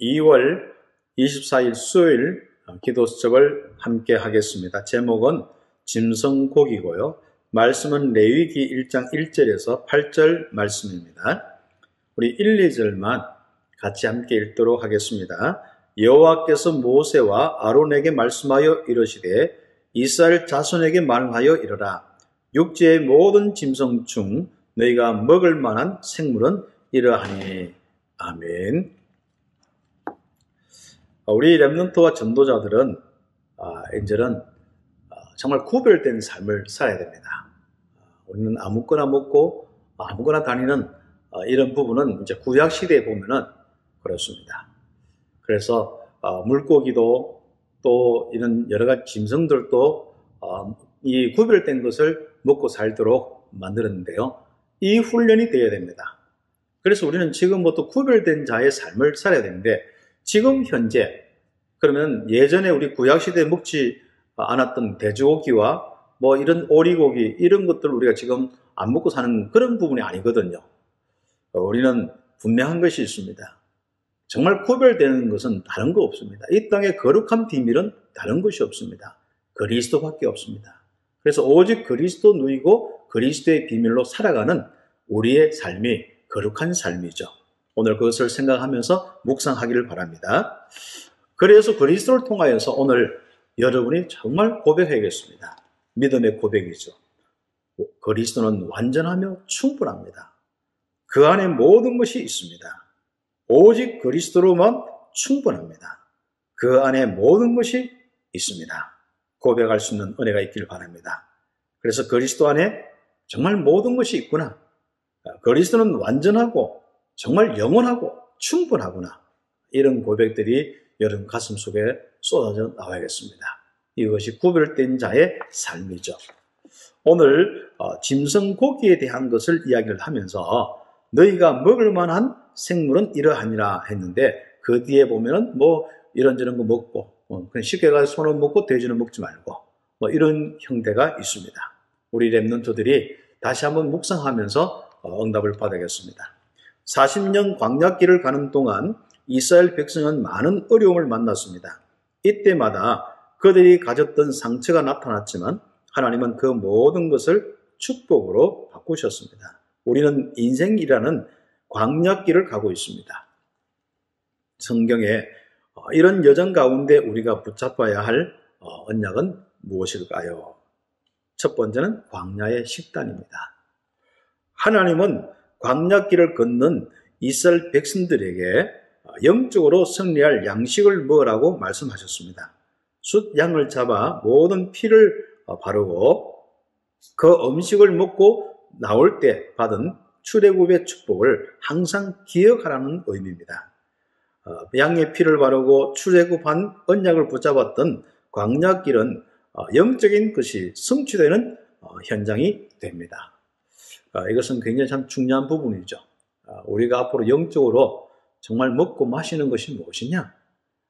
2월 24일 수요일 기도 수첩을 함께 하겠습니다. 제목은 짐승곡이고요. 말씀은 레위기 1장 1절에서 8절 말씀입니다. 우리 1, 2절만 같이 함께 읽도록 하겠습니다. 여호와께서 모세와 아론에게 말씀하여 이르시되 이스라엘 자손에게 말하여 이르라 육지의 모든 짐승 중 너희가 먹을 만한 생물은 이러하니 아멘. 우리 렘넌트와 전도자들은 아, 이제는 아, 정말 구별된 삶을 살아야 됩니다. 우리는 아무거나 먹고 아무거나 다니는 아, 이런 부분은 이제 구약 시대에 보면은 그렇습니다. 그래서 물고기도 또 이런 여러 가지 짐승들도 이 구별된 것을 먹고 살도록 만들었는데요. 이 훈련이 되어야 됩니다. 그래서 우리는 지금부터 구별된 자의 삶을 살아야 되는데 지금 현재 그러면 예전에 우리 구약 시대에 먹지 않았던 돼지고기와 뭐 이런 오리고기 이런 것들을 우리가 지금 안 먹고 사는 그런 부분이 아니거든요. 우리는 분명한 것이 있습니다. 정말 구별되는 것은 다른 거 없습니다. 이 땅의 거룩한 비밀은 다른 것이 없습니다. 그리스도밖에 없습니다. 그래서 오직 그리스도 누이고 그리스도의 비밀로 살아가는 우리의 삶이 거룩한 삶이죠. 오늘 그것을 생각하면서 묵상하기를 바랍니다. 그래서 그리스도를 통하여서 오늘 여러분이 정말 고백해야겠습니다. 믿음의 고백이죠. 그리스도는 완전하며 충분합니다. 그 안에 모든 것이 있습니다. 오직 그리스도로만 충분합니다. 그 안에 모든 것이 있습니다. 고백할 수 있는 은혜가 있길 바랍니다. 그래서 그리스도 안에 정말 모든 것이 있구나. 그리스도는 완전하고 정말 영원하고 충분하구나. 이런 고백들이 여러분 가슴 속에 쏟아져 나와야겠습니다. 이것이 구별된 자의 삶이죠. 오늘 어, 짐승 고기에 대한 것을 이야기를 하면서 너희가 먹을 만한 생물은 이러하니라 했는데 그 뒤에 보면은 뭐 이런저런 거 먹고 어, 그냥 쉽게 가서 손을 먹고 돼지는 먹지 말고 뭐 이런 형태가 있습니다. 우리 랩런트들이 다시 한번 묵상하면서 어, 응답을 받아야겠습니다. 40년 광약길을 가는 동안 이스라엘 백성은 많은 어려움을 만났습니다. 이때마다 그들이 가졌던 상처가 나타났지만 하나님은 그 모든 것을 축복으로 바꾸셨습니다. 우리는 인생이라는 광약길을 가고 있습니다. 성경에 어, 이런 여정 가운데 우리가 붙잡아야 할 어, 언약은 무엇일까요? 첫 번째는 광야의 식단입니다. 하나님은 광야길을 걷는 이스라엘 백성들에게 영적으로 승리할 양식을 먹으라고 말씀하셨습니다. 숫 양을 잡아 모든 피를 어, 바르고 그 음식을 먹고 나올 때 받은 출애굽의 축복을 항상 기억하라는 의미입니다. 어, 양의 피를 바르고 출애굽한 언약을 붙잡았던 광야길은 어, 영적인 것이 성취되는 현장이 됩니다. 이것은 굉장히 참 중요한 부분이죠. 우리가 앞으로 영적으로 정말 먹고 마시는 것이 무엇이냐?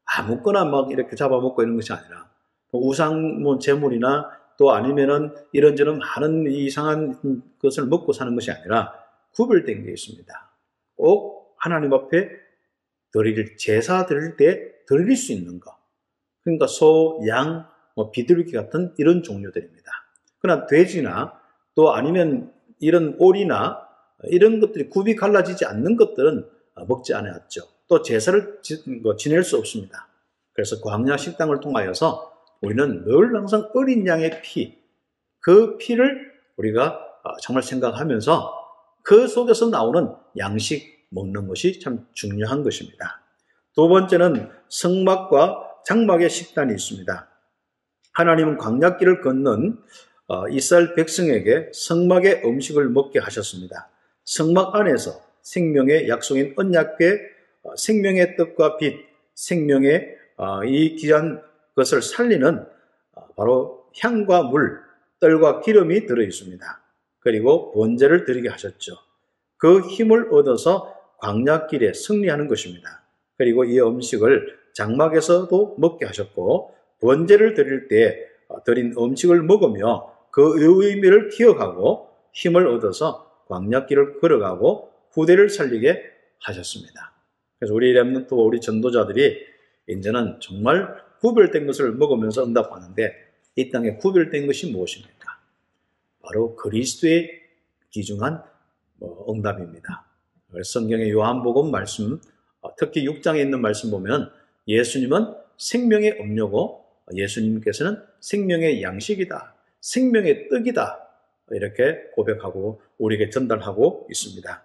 아무거나 막 이렇게 잡아먹고 이런 것이 아니라 뭐 우상 뭐 재물이나 또 아니면은 이런저런 많은 이상한 것을 먹고 사는 것이 아니라 구별된 게 있습니다. 꼭 하나님 앞에 드릴 제사 드릴 때 드릴 수 있는 것. 그러니까 소, 양, 뭐 비둘기 같은 이런 종류들입니다. 그러나 돼지나 또 아니면 이런 오리나 이런 것들이 굽이 갈라지지 않는 것들은 어, 먹지 않았죠. 또 제사를 뭐 지낼 수 없습니다. 그래서 광야 식당을 통하여서 우리는 늘 항상 어린 양의 피, 그 피를 우리가 어, 정말 생각하면서 그 속에서 나오는 양식 먹는 것이 참 중요한 것입니다. 두 번째는 성막과 장막의 식단이 있습니다. 하나님은 광약길을 걷는 어, 이스라엘 백성에게 성막의 음식을 먹게 하셨습니다. 성막 안에서 생명의 약속인 언약궤, 어, 생명의 뜻과 빛, 생명의 어, 이 귀한 것을 살리는 어, 바로 향과 물, 떨과 기름이 들어 있습니다. 그리고 번제를 드리게 하셨죠. 그 힘을 얻어서 광약길에 승리하는 것입니다. 그리고 이 음식을 장막에서도 먹게 하셨고 번제를 드릴 때 드린 음식을 먹으며 그 의미를 기억하고 힘을 얻어서 광약길을 걸어가고 후대를 살리게 하셨습니다. 그래서 우리 랩런트와 우리 전도자들이 이제는 정말 구별된 것을 먹으면서 응답하는데 이 땅에 구별된 것이 무엇입니까? 바로 그리스도의 기중한 뭐 응답입니다. 성경의 요한복음 말씀, 어, 특히 6장에 있는 말씀 보면 예수님은 생명의 음료고 예수님께서는 생명의 양식이다. 생명의 떡이다. 이렇게 고백하고 우리에게 전달하고 있습니다.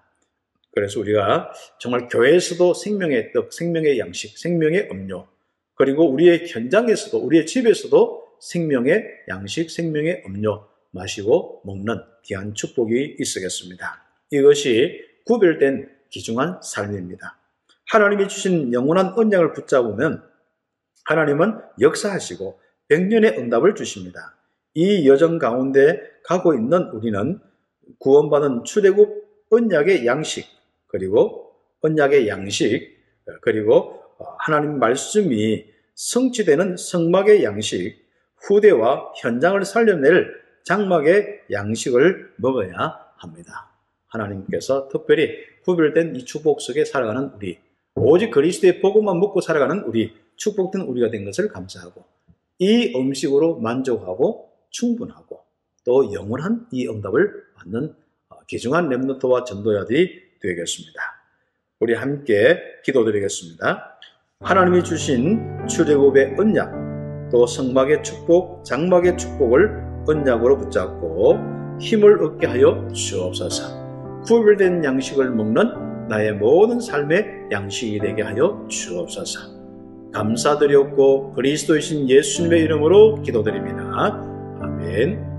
그래서 우리가 정말 교회에서도 생명의 떡, 생명의 양식, 생명의 음료, 그리고 우리의 현장에서도, 우리의 집에서도 생명의 양식, 생명의 음료 마시고 먹는 귀한 축복이 있으겠습니다. 이것이 구별된 귀중한 삶입니다. 하나님이 주신 영원한 언약을 붙잡으면 하나님은 역사하시고 백년의 응답을 주십니다. 이 여정 가운데 가고 있는 우리는 구원받은 출애굽 언약의 양식 그리고 언약의 양식 그리고 하나님 말씀이 성취되는 성막의 양식 후대와 현장을 살려낼 장막의 양식을 먹어야 합니다. 하나님께서 특별히 구별된 이 축복 속에 살아가는 우리 오직 그리스도의 복음만 먹고 살아가는 우리 축복된 우리가 된 것을 감사하고 이 음식으로 만족하고 충분하고 또 영원한 이 응답을 받는 어, 귀중한 렘노트와 전도자들이 되겠습니다. 우리 함께 기도드리겠습니다. 하나님이 주신 출애굽의 언약, 또 성막의 축복, 장막의 축복을 언약으로 붙잡고 힘을 얻게 하여 주옵소서. 구별된 양식을 먹는 나의 모든 삶의 양식이 되게 하여 주옵소서. 감사드렸고 그리스도이신 예수님의 이름으로 기도드립니다. 아멘.